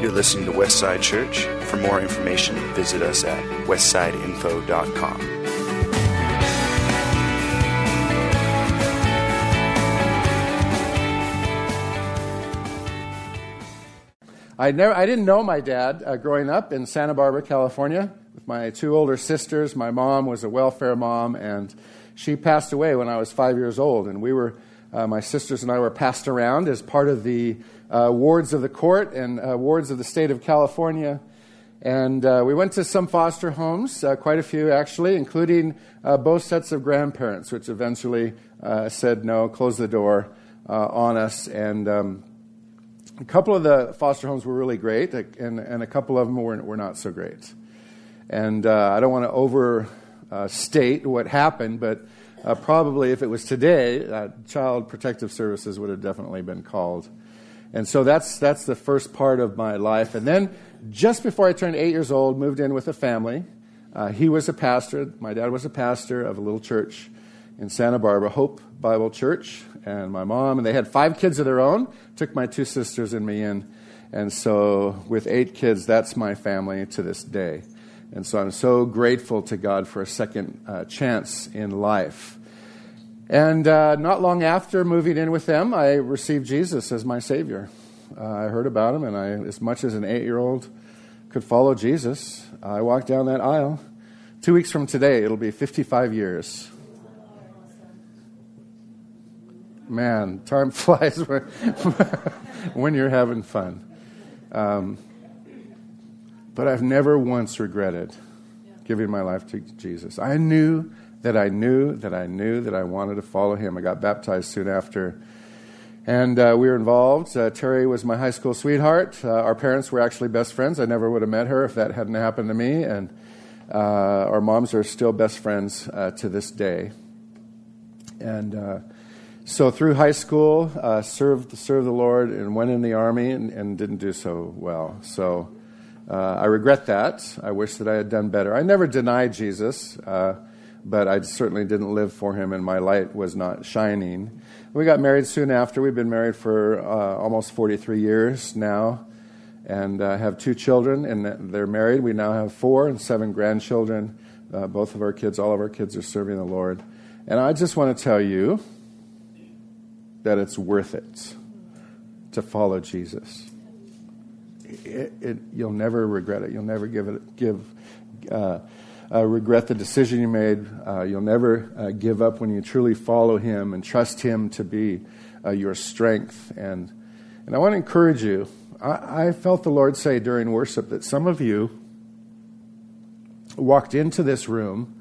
You're listening to Westside Church. For more information, visit us at westsideinfo.com. I never, I didn't know my dad uh, growing up in Santa Barbara, California, with my two older sisters. My mom was a welfare mom, and she passed away when I was five years old. And we were, uh, my sisters and I were passed around as part of the uh, wards of the court and uh, wards of the state of California. And uh, we went to some foster homes, uh, quite a few actually, including both sets of grandparents, which eventually said no, closed the door on us, and um, a couple of the foster homes were really great, and, and a couple of them were, were not so great. And uh, I don't want to overstate what happened, but uh, probably if it was today, uh, Child Protective Services would have definitely been called. And so that's, that's the first part of my life. And then just before I turned eight years old, moved in with a family. Uh, he was a pastor. My dad was a pastor of a little church in Santa Barbara, Hope Bible Church and my mom, and they had five kids of their own. Took my two sisters and me in, and so with eight kids, that's my family to this day. And so I'm so grateful to God for a second uh, chance in life. And uh, not long after moving in with them, I received Jesus as my Savior. Uh, I heard about him, and I, as much as an eight year old could follow Jesus, I walked down that aisle. Two weeks from today, it'll be 55 years man, time flies when, you're having fun. Um, but I've never once regretted giving my life to Jesus. I knew that I knew that I knew that I wanted to follow him. I got baptized soon after. And uh, we were involved. Uh, Terry was my high school sweetheart. Uh, our parents were actually best friends. I never would have met her if that hadn't happened to me. And uh, our moms are still best friends uh, to this day. And uh, so through high school, served served the Lord and went in the army and, and didn't do so well. So I regret that. I wish that I had done better. I never denied Jesus, but I certainly didn't live for him, and my light was not shining. We got married soon after. We've been married for uh, almost 43 years now, and uh, have two children, and they're married. We now have four and seven grandchildren. Uh, both of our kids, all of our kids, are serving the Lord. And I just want to tell you that it's worth it to follow Jesus. It, it, you'll never regret it. You'll never give it give uh, uh, regret the decision you made. Uh, you'll never uh, give up when you truly follow Him and trust Him to be uh, your strength. And and I want to encourage you. I, I felt the Lord say during worship that some of you walked into this room.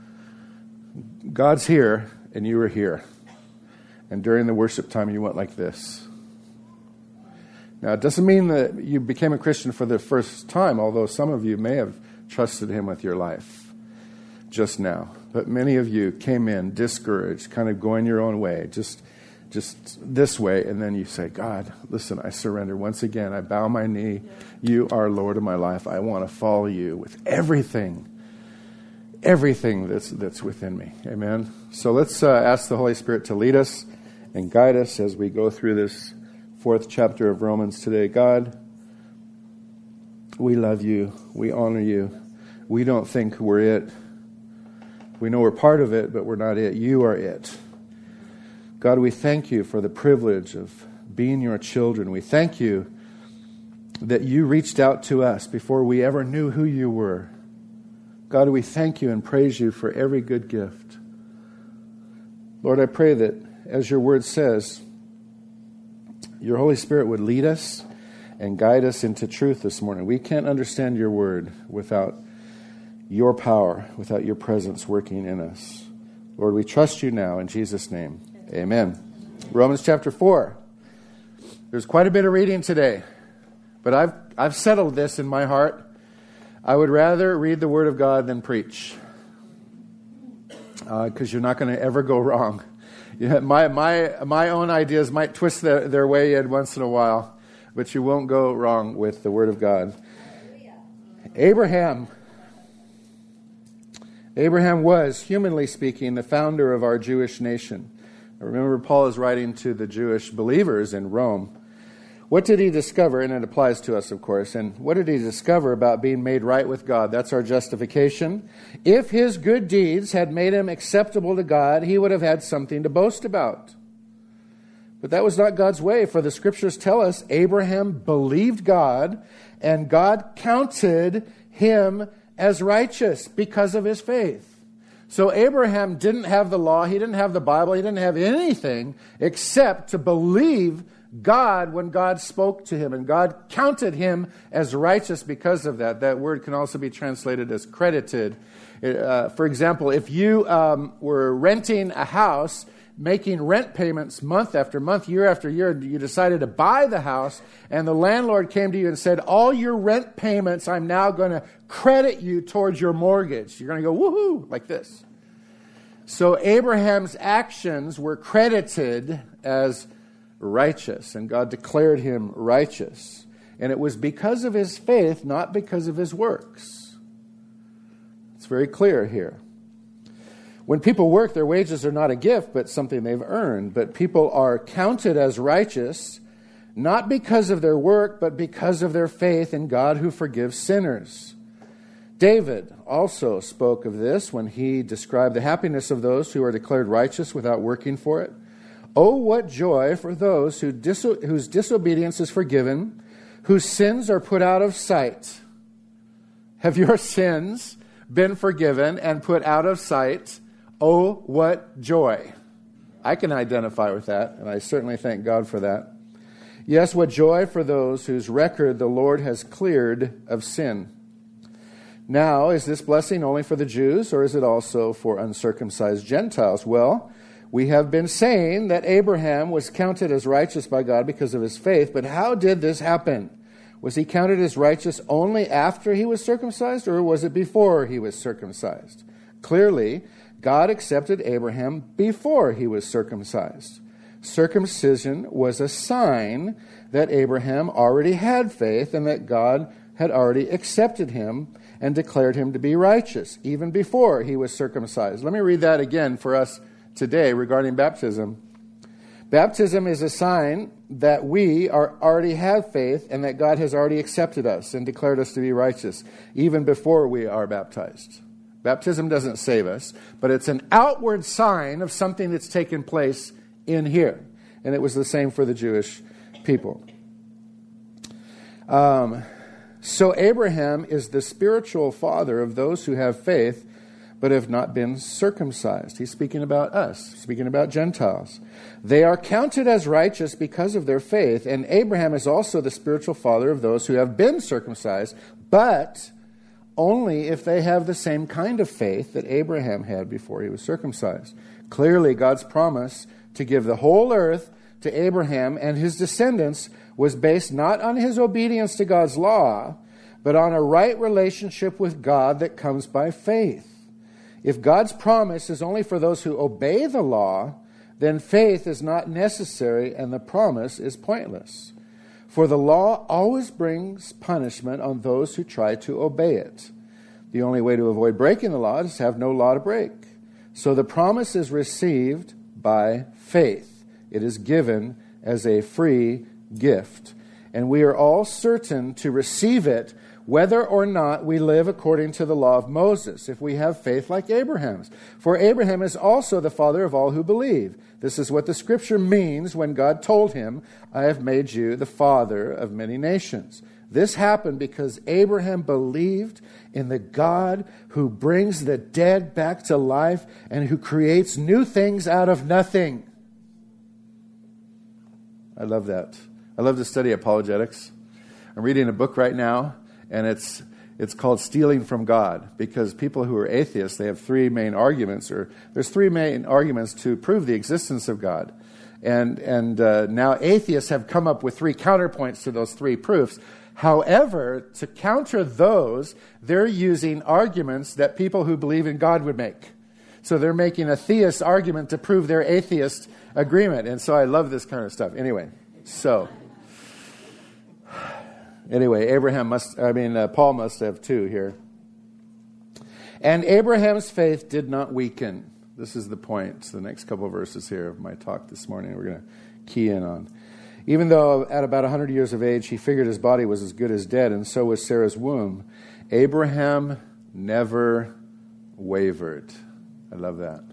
God's here, and you were here. And during the worship time, you went like this. Now, it doesn't mean that you became a Christian for the first time, although some of you may have trusted Him with your life just now. But many of you came in discouraged, kind of going your own way, just, just this way, and then you say, God, listen, I surrender. Once again, I bow my knee. You are Lord of my life. I want to follow you with everything everything that's, that's within me. Amen. So let's uh, ask the Holy Spirit to lead us and guide us as we go through this fourth chapter of Romans today. God, we love you. We honor you. We don't think we're it. We know we're part of it, but we're not it. You are it. God, we thank you for the privilege of being your children. We thank you that you reached out to us before we ever knew who you were. God, we thank you and praise you for every good gift. Lord, I pray that as your word says, your Holy Spirit would lead us and guide us into truth this morning. We can't understand your word without your power, without your presence working in us. Lord, we trust you now in Jesus' name. Amen. Romans chapter 4. There's quite a bit of reading today, but I've, I've settled this in my heart. I would rather read the Word of God than preach because uh, you're not going to ever go wrong. Yeah, my, my, my own ideas might twist their, their way in once in a while, but you won't go wrong with the Word of God. Abraham. Abraham was, humanly speaking, the founder of our Jewish nation. Remember, Paul is writing to the Jewish believers in Rome. What did he discover? And it applies to us, of course. And what did he discover about being made right with God? That's our justification. If his good deeds had made him acceptable to God, he would have had something to boast about. But that was not God's way, for the scriptures tell us Abraham believed God, and God counted him as righteous because of his faith. So Abraham didn't have the law, he didn't have the Bible, he didn't have anything except to believe God when God spoke to him, and God counted him as righteous because of that. That word can also be translated as credited. Uh, for example, if you um, were renting a house, making rent payments month after month, year after year, you decided to buy the house, and the landlord came to you and said, All your rent payments, I'm now going to credit you towards your mortgage. You're going to go, woohoo, like this. So Abraham's actions were credited as righteous, and God declared him righteous. And it was because of his faith, not because of his works. It's very clear here. When people work, their wages are not a gift, but something they've earned. But people are counted as righteous, not because of their work, but because of their faith in God who forgives sinners. David also spoke of this when he described the happiness of those who are declared righteous without working for it. Oh, what joy for those who diso- whose disobedience is forgiven, whose sins are put out of sight. Have your sins been forgiven and put out of sight? Oh, what joy. I can identify with that, and I certainly thank God for that. Yes, what joy for those whose record the Lord has cleared of sin. Now, is this blessing only for the Jews, or is it also for uncircumcised Gentiles? Well, we have been saying that Abraham was counted as righteous by God because of his faith, but how did this happen? Was he counted as righteous only after he was circumcised, or was it before he was circumcised? Clearly, God accepted Abraham before he was circumcised. Circumcision was a sign that Abraham already had faith and that God had already accepted him and declared him to be righteous, even before he was circumcised. Let me read that again for us today regarding baptism. Baptism is a sign that we are already have faith and that God has already accepted us and declared us to be righteous, even before we are baptized. Baptism doesn't save us, but it's an outward sign of something that's taken place in here. And it was the same for the Jewish people. Um, so, Abraham is the spiritual father of those who have faith but have not been circumcised. He's speaking about us, speaking about Gentiles. They are counted as righteous because of their faith, and Abraham is also the spiritual father of those who have been circumcised, but only if they have the same kind of faith that Abraham had before he was circumcised. Clearly, God's promise to give the whole earth to Abraham and his descendants was based not on his obedience to God's law, but on a right relationship with God that comes by faith. If God's promise is only for those who obey the law, then faith is not necessary and the promise is pointless. For the law always brings punishment on those who try to obey it. The only way to avoid breaking the law is to have no law to break. So the promise is received by faith, it is given as a free gift. And we are all certain to receive it whether or not we live according to the law of Moses, if we have faith like Abraham's. For Abraham is also the father of all who believe. This is what the scripture means when God told him, I have made you the father of many nations. This happened because Abraham believed in the God who brings the dead back to life and who creates new things out of nothing. I love that. I love to study apologetics. I'm reading a book right now and it's it's called stealing from God because people who are atheists they have three main arguments or there's three main arguments to prove the existence of God, and and uh, now atheists have come up with three counterpoints to those three proofs. However, to counter those, they're using arguments that people who believe in God would make. So they're making a theist argument to prove their atheist agreement, and so I love this kind of stuff. Anyway, so. Anyway, Abraham must, I mean, uh, Paul must have two here. And Abraham's faith did not weaken. This is the point. the next couple verses here of my talk this morning we're going to key in on. Even though at about 100 years of age he figured his body was as good as dead, and so was Sarah's womb, Abraham never wavered. I love that.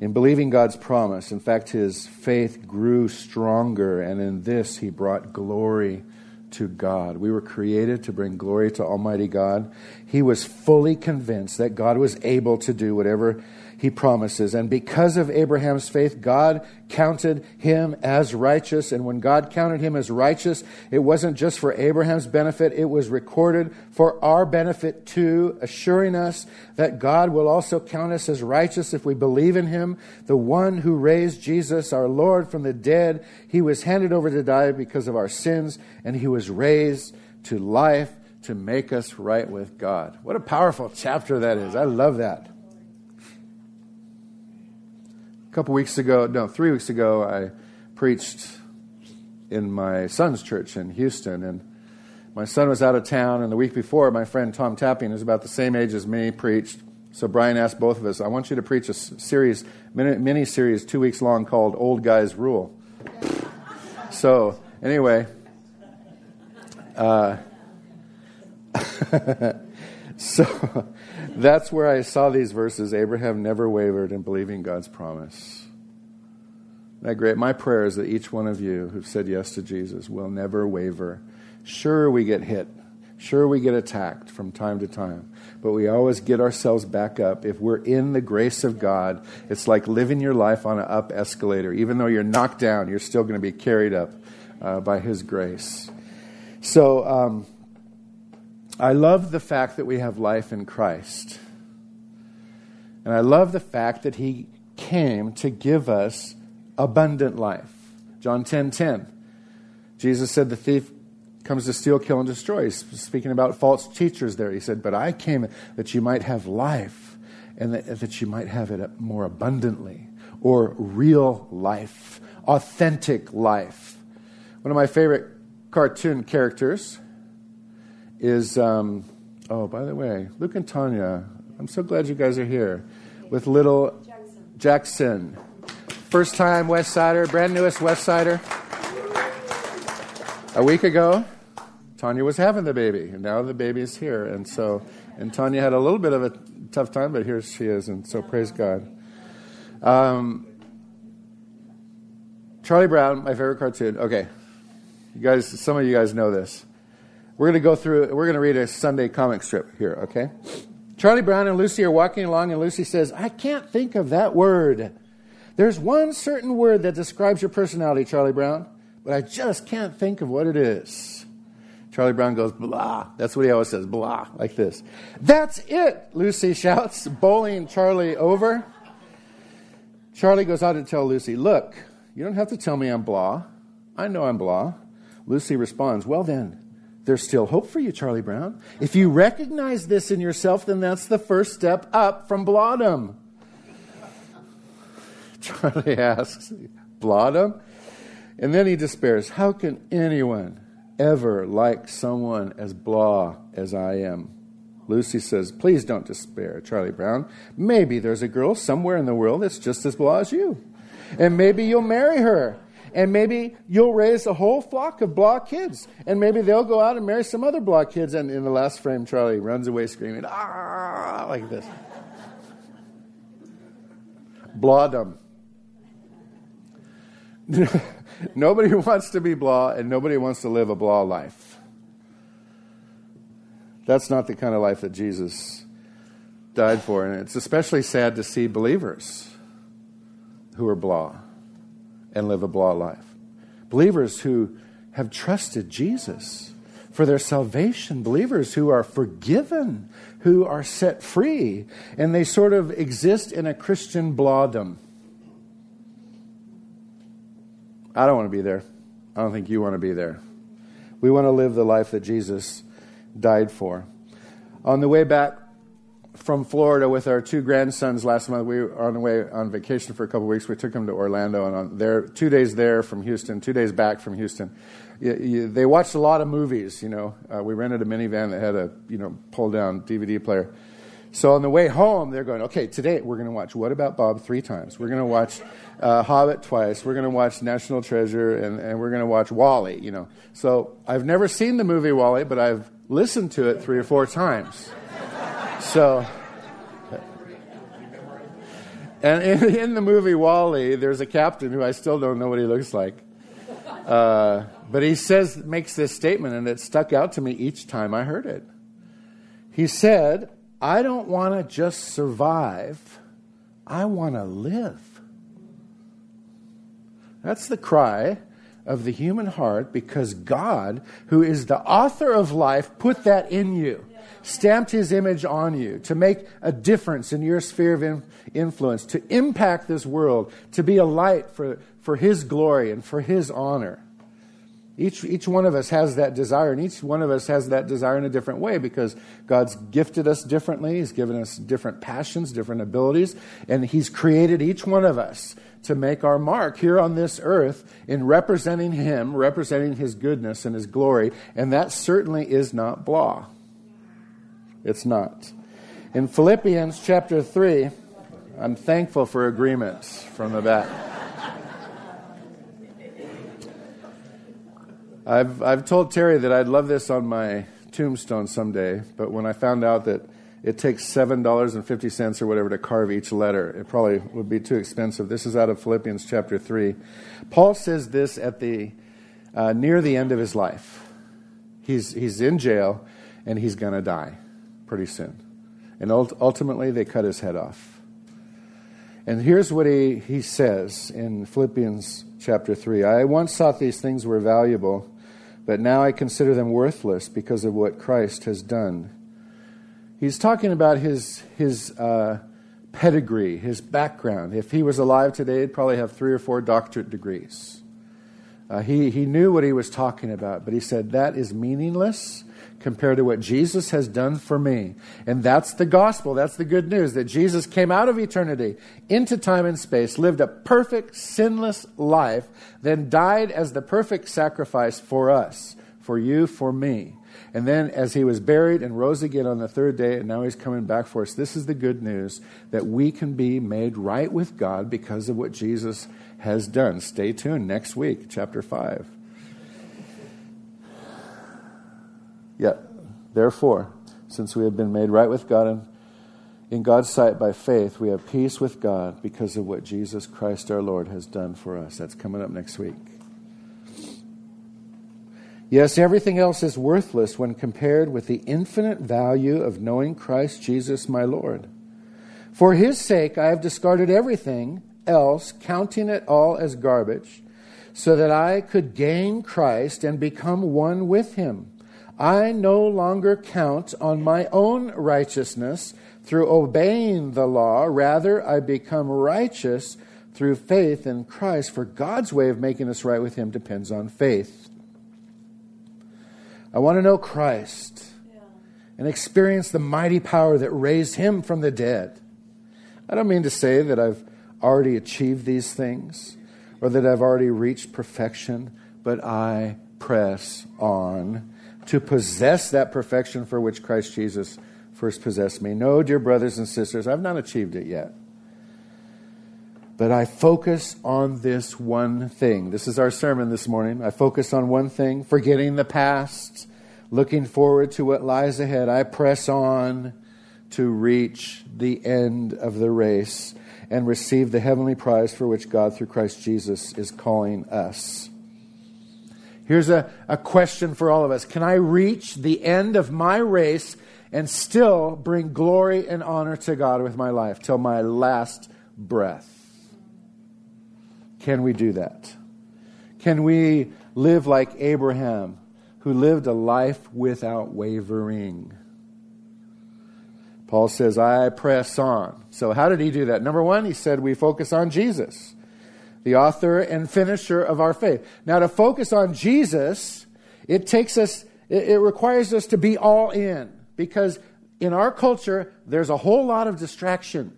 In believing God's promise, in fact, his faith grew stronger, and in this he brought glory to God. We were created to bring glory to Almighty God. He was fully convinced that God was able to do whatever he promises. And because of Abraham's faith, God counted him as righteous. And when God counted him as righteous, it wasn't just for Abraham's benefit, it was recorded for our benefit too, assuring us that God will also count us as righteous if we believe in him, the one who raised Jesus, our Lord, from the dead. He was handed over to die because of our sins, and he was raised to life to make us right with God. What a powerful chapter that is. I love that. A couple weeks ago, no, three weeks ago, I preached in my son's church in Houston, and my son was out of town. And the week before, my friend Tom Tapping, who's about the same age as me, preached. So Brian asked both of us, "I want you to preach a series, mini series, two weeks long, called "Old Guys Rule." so anyway, uh, so that's where I saw these verses. Abraham never wavered in believing God's promise. That great. My prayer is that each one of you who've said yes to Jesus will never waver. Sure, we get hit. Sure, we get attacked from time to time. But we always get ourselves back up. If we're in the grace of God, it's like living your life on an up escalator. Even though you're knocked down, you're still going to be carried up uh, by His grace. So, um, I love the fact that we have life in Christ. And I love the fact that he came to give us abundant life. John 10:10. 10, 10. Jesus said the thief comes to steal, kill and destroy. He's speaking about false teachers there. He said, "But I came that you might have life and that, that you might have it more abundantly or real life, authentic life." One of my favorite cartoon characters is, um, oh, by the way, Luke and Tanya, I'm so glad you guys are here with little Jackson. Jackson. First time West Sider, brand newest West Sider. A week ago, Tanya was having the baby, and now the baby is here. And so, and Tanya had a little bit of a tough time, but here she is, and so praise God. Um, Charlie Brown, my favorite cartoon. Okay, you guys, some of you guys know this. We're going to go through, we're going to read a Sunday comic strip here, okay? Charlie Brown and Lucy are walking along, and Lucy says, I can't think of that word. There's one certain word that describes your personality, Charlie Brown, but I just can't think of what it is. Charlie Brown goes, blah. That's what he always says, blah, like this. That's it, Lucy shouts, bowling Charlie over. Charlie goes out to tell Lucy, look, you don't have to tell me I'm blah. I know I'm blah. Lucy responds, well then, there's still hope for you, Charlie Brown. If you recognize this in yourself, then that's the first step up from Blahdom. Charlie asks, Blahdom? And then he despairs. How can anyone ever like someone as blah as I am? Lucy says, Please don't despair, Charlie Brown. Maybe there's a girl somewhere in the world that's just as blah as you. And maybe you'll marry her and maybe you'll raise a whole flock of blah kids. And maybe they'll go out and marry some other blah kids. And in the last frame, Charlie runs away screaming, ah, like this. Blahdom. nobody wants to be blah, and nobody wants to live a blah life. That's not the kind of life that Jesus died for. And it's especially sad to see believers who are blah and live a blah life. Believers who have trusted Jesus for their salvation, believers who are forgiven, who are set free, and they sort of exist in a Christian blahdom. I don't want to be there. I don't think you want to be there. We want to live the life that Jesus died for. On the way back from Florida with our two grandsons last month. We were on the way on vacation for a couple of weeks. We took them to Orlando, and on there, two days there from Houston, two days back from Houston. You, you, they watched a lot of movies. You know, uh, we rented a minivan that had a you know pull down DVD player. So on the way home, they're going, okay, today we're going to watch What About Bob three times. We're going to watch uh, Hobbit twice. We're going to watch National Treasure, and, and we're going to watch WALL-E, you know. So I've never seen the movie WALL-E, but I've listened to it three or four times. So, and in, in the movie WALL-E, there's a captain who I still don't know what he looks like. Uh, but he says, makes this statement, and it stuck out to me each time I heard it. He said, I don't want to just survive, I want to live. That's the cry of the human heart because God, who is the author of life, put that in you, stamped his image on you to make a difference in your sphere of influence, to impact this world, to be a light for, for his glory and for his honor. Each, each one of us has that desire, and each one of us has that desire in a different way because God's gifted us differently. He's given us different passions, different abilities, and He's created each one of us to make our mark here on this earth in representing Him, representing His goodness and His glory, and that certainly is not blah. It's not. In Philippians chapter 3, I'm thankful for agreement from the back. I've, I've told Terry that I'd love this on my tombstone someday, but when I found out that it takes $7.50 or whatever to carve each letter, it probably would be too expensive. This is out of Philippians chapter 3. Paul says this at the, uh, near the end of his life. He's, he's in jail and he's going to die pretty soon. And ultimately, they cut his head off. And here's what he, he says in Philippians chapter 3 I once thought these things were valuable but now I consider them worthless because of what Christ has done. He's talking about his, his uh, pedigree, his background. If he was alive today, he'd probably have three or four doctorate degrees. Uh, he, he knew what he was talking about, but he said, That is meaningless compared to what Jesus has done for me. And that's the gospel. That's the good news that Jesus came out of eternity into time and space, lived a perfect, sinless life, then died as the perfect sacrifice for us, for you, for me. And then, as he was buried and rose again on the third day, and now he's coming back for us, this is the good news that we can be made right with God because of what Jesus has done. Stay tuned next week, chapter 5. Yet, therefore, since we have been made right with God and in God's sight by faith, we have peace with God because of what Jesus Christ our Lord has done for us. That's coming up next week. Yes, everything else is worthless when compared with the infinite value of knowing Christ Jesus my Lord. For his sake, I have discarded everything else, counting it all as garbage, so that I could gain Christ and become one with him I no longer count on my own righteousness through obeying the law. Rather, I become righteous through faith in Christ. For God's way of making us right with Him depends on faith. I want to know Christ and experience the mighty power that raised Him from the dead. I don't mean to say that I've already achieved these things or that I've already reached perfection, but I press on to possess that perfection for which Christ Jesus first possessed me. No, dear brothers and sisters, I've not achieved it yet. But I focus on this one thing. This is our sermon this morning. I focus on one thing, forgetting the past, looking forward to what lies ahead. I press on to reach the end of the race and receive the heavenly prize for which God, through Christ Jesus, is calling us. Here's a, a question for all of us Can I reach the end of my race and still bring glory and honor to God with my life till my last breath? Can we do that? Can we live like Abraham, who lived a life without wavering? Paul says, I press on. So, how did he do that? Number one, he said, we focus on Jesus the author and finisher of our faith. Now, to focus on Jesus, it takes us, it, requires us to be all in because in our culture, there's a whole lot of distraction.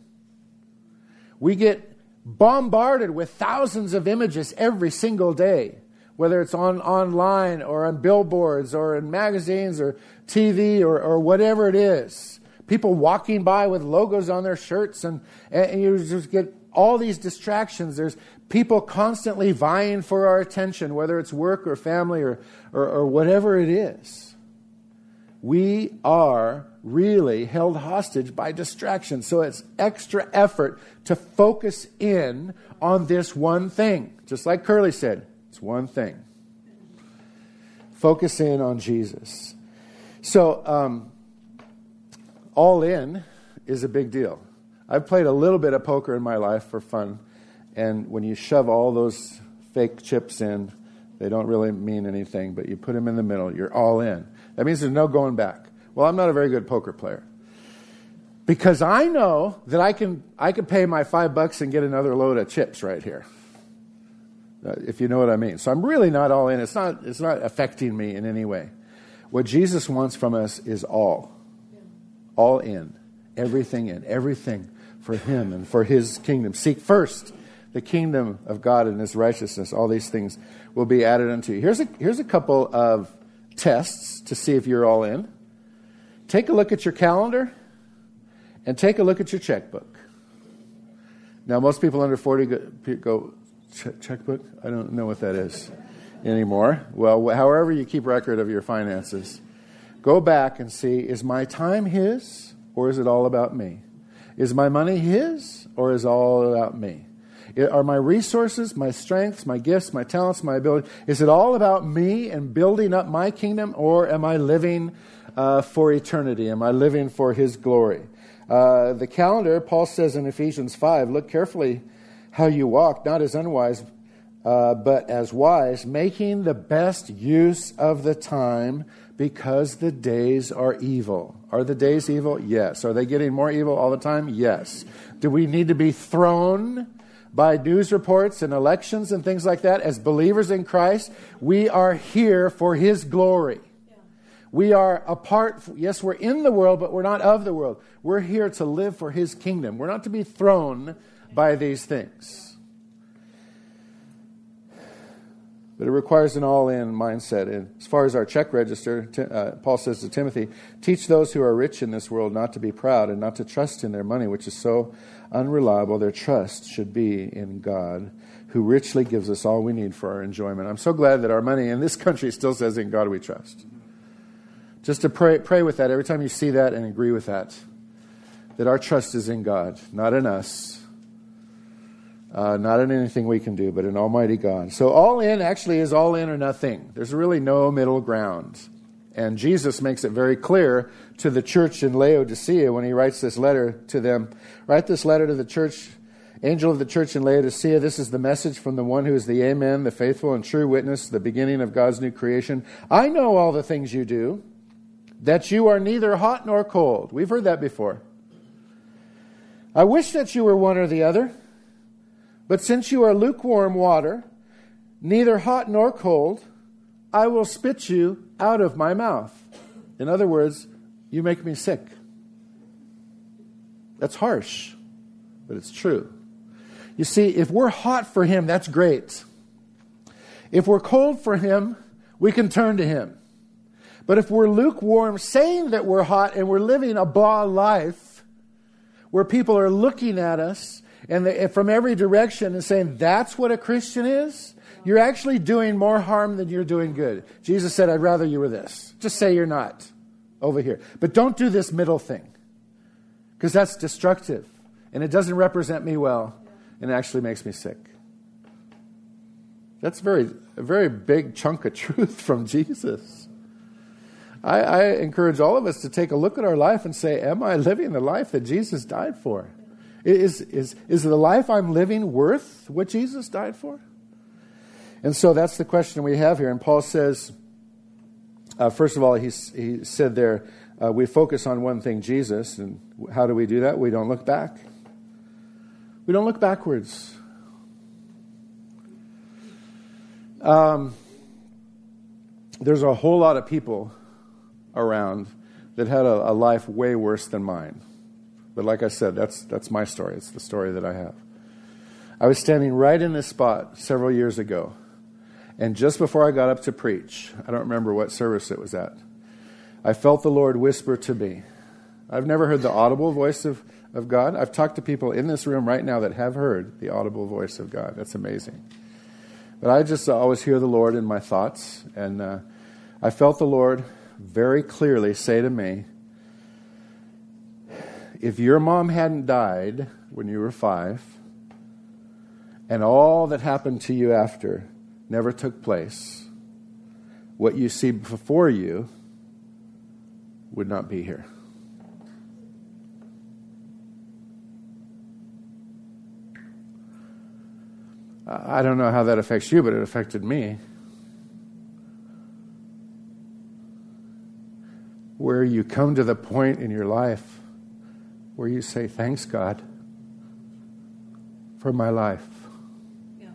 We get bombarded with thousands of images every single day, whether it's on online or on billboards or in magazines or TV or, or whatever it is people walking by with logos on their shirts, and, and you just get all these distractions. There's people constantly vying for our attention, whether it's work or family or, or, or whatever it is. We are really held hostage by distraction. So it's extra effort to focus in on this one thing. Just like Curly said, it's one thing. Focus in on Jesus. So, um, all in is a big deal. I've played a little bit of poker in my life for fun, and when you shove all those fake chips in, they don't really mean anything, but you put them in the middle, you're all in. That means there's no going back. Well, I'm not a very good poker player. Because I know that I can, I can pay my five bucks and get another load of chips right here. Uh, if you know what I mean. So I'm really not all in. It's not, it's not affecting me in any way. What Jesus wants from us is all. All in. Everything in. Everything for Him and for His kingdom. Seek first the kingdom of God and His righteousness. All these things will be added unto you. Here's a, here's a couple of tests to see if you're all in. Take a look at your calendar and take a look at your checkbook. Now, most people under 40 go, go checkbook? I don't know what that is anymore. Well, however you keep record of your finances, go back and see is my time His or is it all about me? Is my money His or is all about me? Are my resources, my strengths, my gifts, my talents, my ability, is it all about me and building up my kingdom or am I living uh, for eternity? Am I living for His glory? Uh, the calendar, Paul says in Ephesians 5, look carefully how you walk, not as unwise, uh, but as wise, making the best use of the time because the days are evil. Are the days evil? Yes. Are they getting more evil all the time? Yes. Do we need to be thrown by news reports and elections and things like that? As believers in Christ, we are here for His glory. We are apart, yes, we're in the world, but we're not of the world. We're here to live for His kingdom. We're not to be thrown by these things. But it requires an all in mindset. And as far as our check register, uh, Paul says to Timothy, teach those who are rich in this world not to be proud and not to trust in their money, which is so unreliable. Their trust should be in God, who richly gives us all we need for our enjoyment. I'm so glad that our money in this country still says, In God we trust. Just to pray, pray with that every time you see that and agree with that. That our trust is in God, not in us, uh, not in anything we can do, but in Almighty God. So all in actually is all in or nothing. There's really no middle ground. And Jesus makes it very clear to the church in Laodicea when he writes this letter to them. Write this letter to the church, angel of the church in Laodicea. This is the message from the one who is the Amen, the faithful and true witness, the beginning of God's new creation. I know all the things you do, that you are neither hot nor cold. We've heard that before. I wish that you were one or the other. But since you are lukewarm water, neither hot nor cold, I will spit you out of my mouth. In other words, you make me sick. That's harsh, but it's true. You see, if we're hot for Him, that's great. If we're cold for Him, we can turn to Him. But if we're lukewarm, saying that we're hot and we're living a blah life where people are looking at us and from every direction and saying that's what a Christian is, you're actually doing more harm than you're doing good. Jesus said, I'd rather you were this. Just say you're not over here. But don't do this middle thing because that's destructive and it doesn't represent me well and it actually makes me sick. That's very, a very big chunk of truth from Jesus. I, I encourage all of us to take a look at our life and say, Am I living the life that Jesus died for? Is, is, is the life I'm living worth what Jesus died for? And so that's the question we have here. And Paul says, uh, first of all, he, he said there, uh, we focus on one thing, Jesus. And how do we do that? We don't look back. We don't look backwards. Um, there's a whole lot of people around that had a, a life way worse than mine. But like I said, that's, that's my story. It's the story that I have. I was standing right in this spot several years ago. And just before I got up to preach, I don't remember what service it was at, I felt the Lord whisper to me, I've never heard the audible voice of, of God. I've talked to people in this room right now that have heard the audible voice of God. That's amazing. But I just always hear the Lord in my thoughts. And uh, I felt the Lord very clearly say to me, if your mom hadn't died when you were five, and all that happened to you after never took place, what you see before you would not be here. I don't know how that affects you, but it affected me. Where you come to the point in your life where you say, Thanks, God, for my life. Yeah.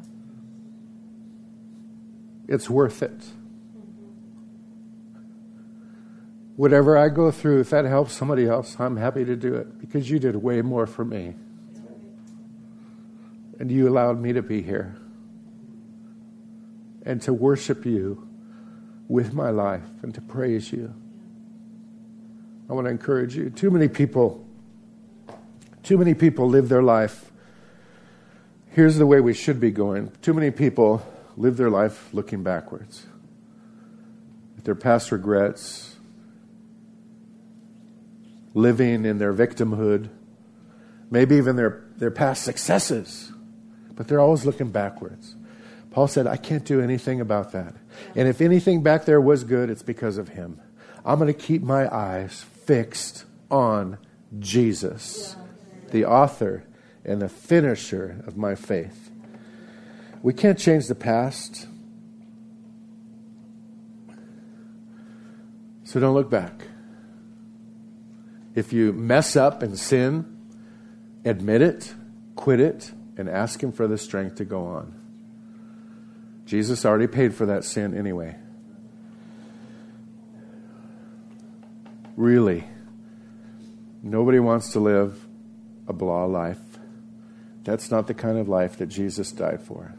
It's worth it. Mm-hmm. Whatever I go through, if that helps somebody else, I'm happy to do it because you did way more for me. And you allowed me to be here and to worship you with my life and to praise you. I want to encourage you. Too many people, too many people live their life. Here's the way we should be going. Too many people live their life looking backwards. Their past regrets, living in their victimhood, maybe even their, their past successes but they're always looking backwards. Paul said, I can't do anything about that. And if anything back there was good, it's because of him. I'm going to keep my eyes fixed on Jesus, the author and the finisher of my faith. We can't change the past. So don't look back. If you mess up and sin, admit it, quit it, and ask Him for the strength to go on. Jesus already paid for that sin anyway. Really, nobody wants to live a blah life. That's not the kind of life that Jesus died for.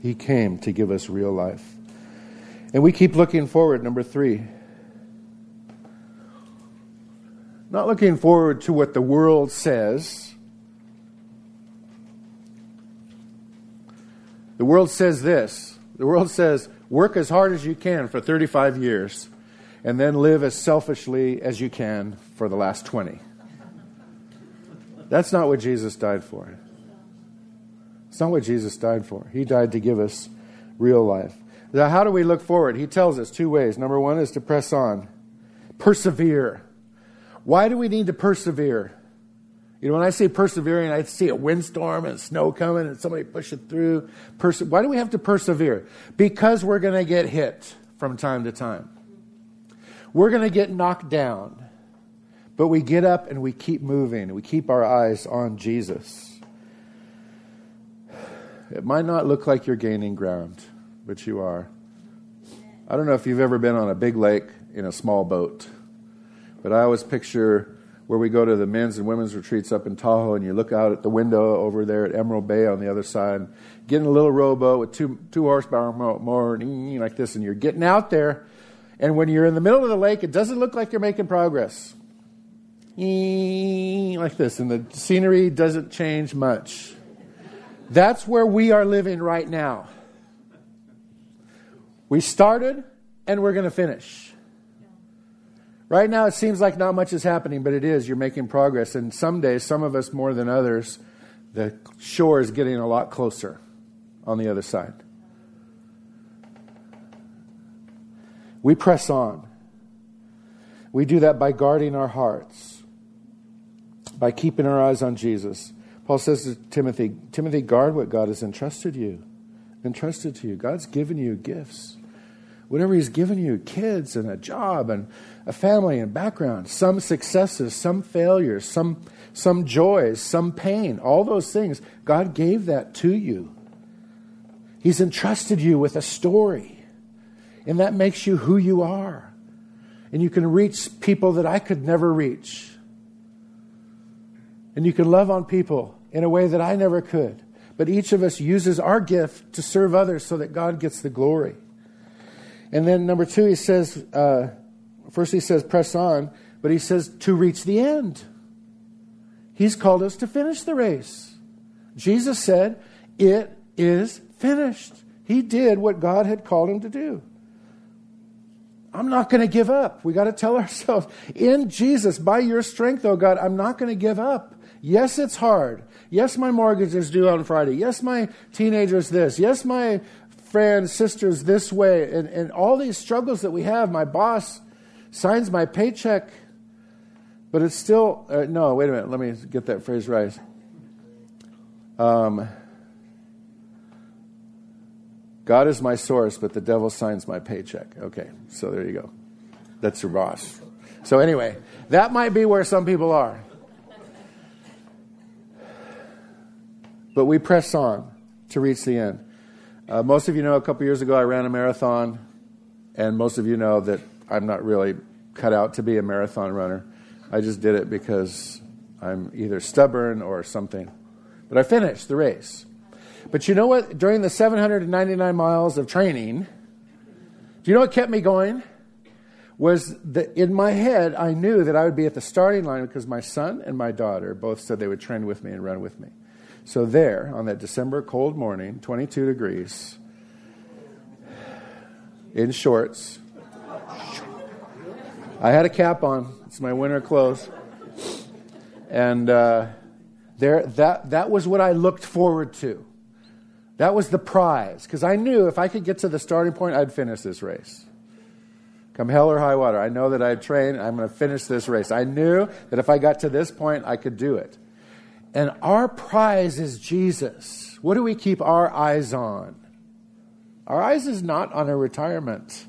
He came to give us real life. And we keep looking forward, number three. Not looking forward to what the world says The world says this the world says, work as hard as you can for 35 years and then live as selfishly as you can for the last 20. That's not what Jesus died for. It's not what Jesus died for. He died to give us real life. Now, how do we look forward? He tells us two ways. Number one is to press on, persevere. Why do we need to persevere? You know, when I say persevering, I see a windstorm and snow coming and somebody pushing through. Perse- Why do we have to persevere? Because we're going to get hit from time to time. We're going to get knocked down. But we get up and we keep moving. We keep our eyes on Jesus. It might not look like you're gaining ground, but you are. I don't know if you've ever been on a big lake in a small boat, but I always picture where we go to the men's and women's retreats up in Tahoe, and you look out at the window over there at Emerald Bay on the other side, getting a little rowboat with two two horsepower mower, like this, and you're getting out there, and when you're in the middle of the lake, it doesn't look like you're making progress, like this, and the scenery doesn't change much. That's where we are living right now. We started, and we're going to finish. Right now, it seems like not much is happening, but it is. You're making progress. And some days, some of us more than others, the shore is getting a lot closer on the other side. We press on. We do that by guarding our hearts, by keeping our eyes on Jesus. Paul says to Timothy, Timothy, guard what God has entrusted you, entrusted to you. God's given you gifts. Whatever He's given you, kids and a job and a family and background, some successes, some failures, some, some joys, some pain, all those things. God gave that to you. He's entrusted you with a story, and that makes you who you are. And you can reach people that I could never reach. And you can love on people in a way that I never could. But each of us uses our gift to serve others so that God gets the glory. And then number two, he says, uh, First, he says, press on, but he says to reach the end. He's called us to finish the race. Jesus said, It is finished. He did what God had called him to do. I'm not going to give up. We got to tell ourselves, in Jesus, by your strength, oh God, I'm not going to give up. Yes, it's hard. Yes, my mortgage is due on Friday. Yes, my teenager's this. Yes, my friend, sister's this way. And, and all these struggles that we have, my boss signs my paycheck, but it's still, uh, no, wait a minute. Let me get that phrase right. Um, God is my source, but the devil signs my paycheck. Okay, so there you go. That's your boss. So, anyway, that might be where some people are. But we press on to reach the end. Uh, most of you know a couple years ago I ran a marathon, and most of you know that I'm not really cut out to be a marathon runner. I just did it because I'm either stubborn or something. But I finished the race. But you know what? During the 799 miles of training, do you know what kept me going? Was that in my head, I knew that I would be at the starting line because my son and my daughter both said they would train with me and run with me. So, there, on that December cold morning, 22 degrees, in shorts, I had a cap on. It's my winter clothes. And uh, there, that, that was what I looked forward to. That was the prize, because I knew if I could get to the starting point, I'd finish this race. Come hell or high water, I know that I'd train, I'm going to finish this race. I knew that if I got to this point, I could do it. And our prize is Jesus. What do we keep our eyes on? Our eyes is not on a retirement.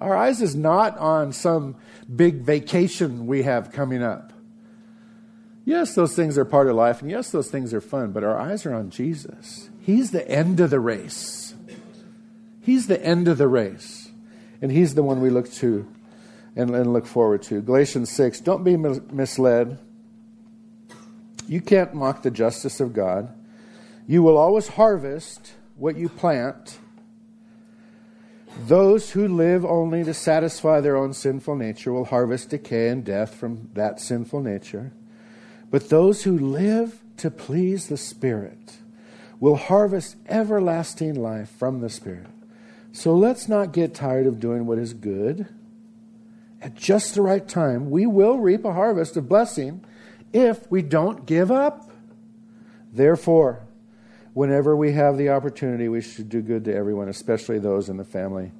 Our eyes is not on some big vacation we have coming up. Yes, those things are part of life, and yes, those things are fun, but our eyes are on Jesus. He's the end of the race. He's the end of the race. And He's the one we look to and, and look forward to. Galatians 6 Don't be misled. You can't mock the justice of God. You will always harvest what you plant. Those who live only to satisfy their own sinful nature will harvest decay and death from that sinful nature. But those who live to please the Spirit will harvest everlasting life from the Spirit. So let's not get tired of doing what is good. At just the right time, we will reap a harvest of blessing if we don't give up. Therefore, whenever we have the opportunity, we should do good to everyone, especially those in the family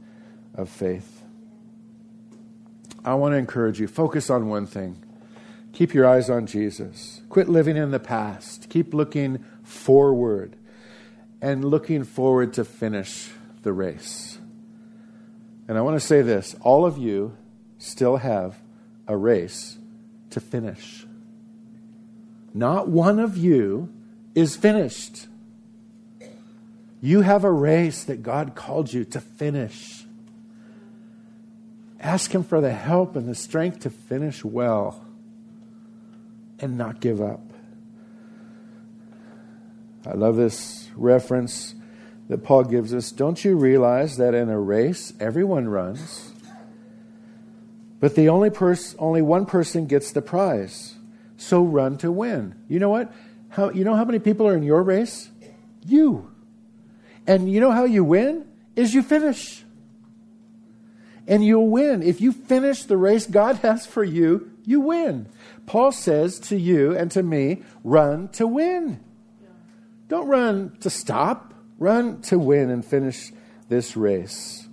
of faith. I want to encourage you focus on one thing Keep your eyes on Jesus. Quit living in the past. Keep looking forward and looking forward to finish the race. And I want to say this all of you still have a race to finish. Not one of you is finished. You have a race that God called you to finish. Ask Him for the help and the strength to finish well and not give up. I love this reference that Paul gives us. Don't you realize that in a race, everyone runs, but the only person, only one person gets the prize. So run to win. You know what? How, you know how many people are in your race? You. And you know how you win? Is you finish. And you'll win. If you finish the race God has for you, you win. Paul says to you and to me, run to win. Don't run to stop, run to win and finish this race.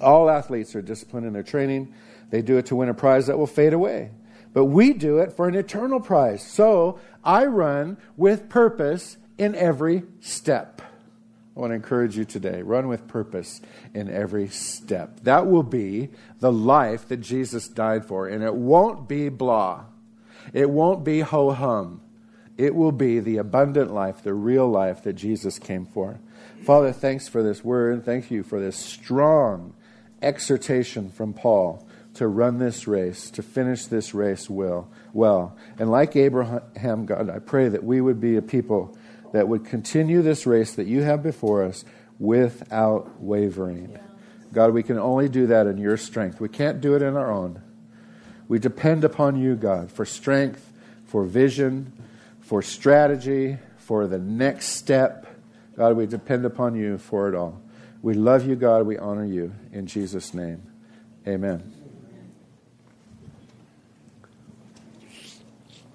All athletes are disciplined in their training. They do it to win a prize that will fade away. But we do it for an eternal prize. So I run with purpose in every step. I want to encourage you today run with purpose in every step. That will be the life that Jesus died for. And it won't be blah, it won't be ho hum. It will be the abundant life, the real life that Jesus came for. Father, thanks for this word. Thank you for this strong exhortation from Paul to run this race, to finish this race well. well. And like Abraham, God, I pray that we would be a people that would continue this race that you have before us without wavering. God, we can only do that in your strength. We can't do it in our own. We depend upon you, God, for strength, for vision, for strategy, for the next step. God, we depend upon you for it all. We love you, God. We honor you. In Jesus' name, amen.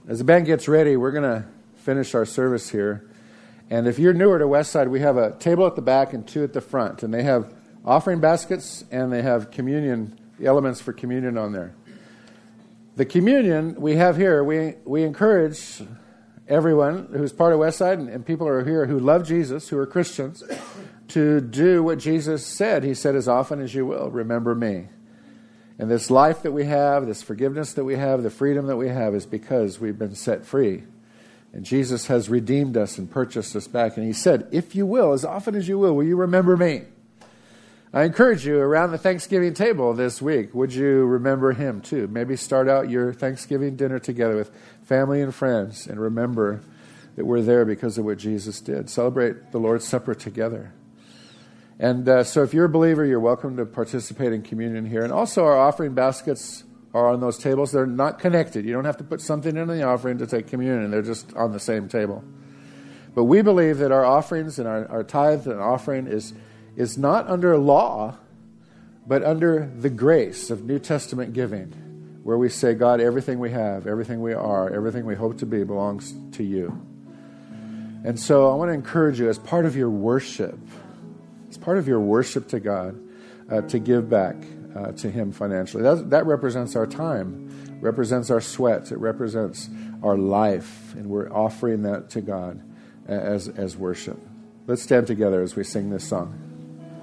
As the band gets ready, we're going to finish our service here. And if you're newer to Westside, we have a table at the back and two at the front. And they have offering baskets and they have communion, the elements for communion on there. The communion we have here, we, we encourage everyone who's part of Westside and, and people who are here who love Jesus, who are Christians, to do what Jesus said. He said, As often as you will, remember me. And this life that we have, this forgiveness that we have, the freedom that we have is because we've been set free. And Jesus has redeemed us and purchased us back. And He said, If you will, as often as you will, will you remember me? I encourage you around the Thanksgiving table this week, would you remember him too? Maybe start out your Thanksgiving dinner together with family and friends and remember that we're there because of what Jesus did. Celebrate the Lord's Supper together. And uh, so, if you're a believer, you're welcome to participate in communion here. And also, our offering baskets are on those tables. They're not connected. You don't have to put something in the offering to take communion, they're just on the same table. But we believe that our offerings and our, our tithe and offering is is not under law, but under the grace of New Testament giving, where we say, God, everything we have, everything we are, everything we hope to be belongs to you. And so I want to encourage you, as part of your worship, part of your worship to God, uh, to give back uh, to Him financially. That, that represents our time, represents our sweat, it represents our life, and we're offering that to God as, as worship. Let's stand together as we sing this song.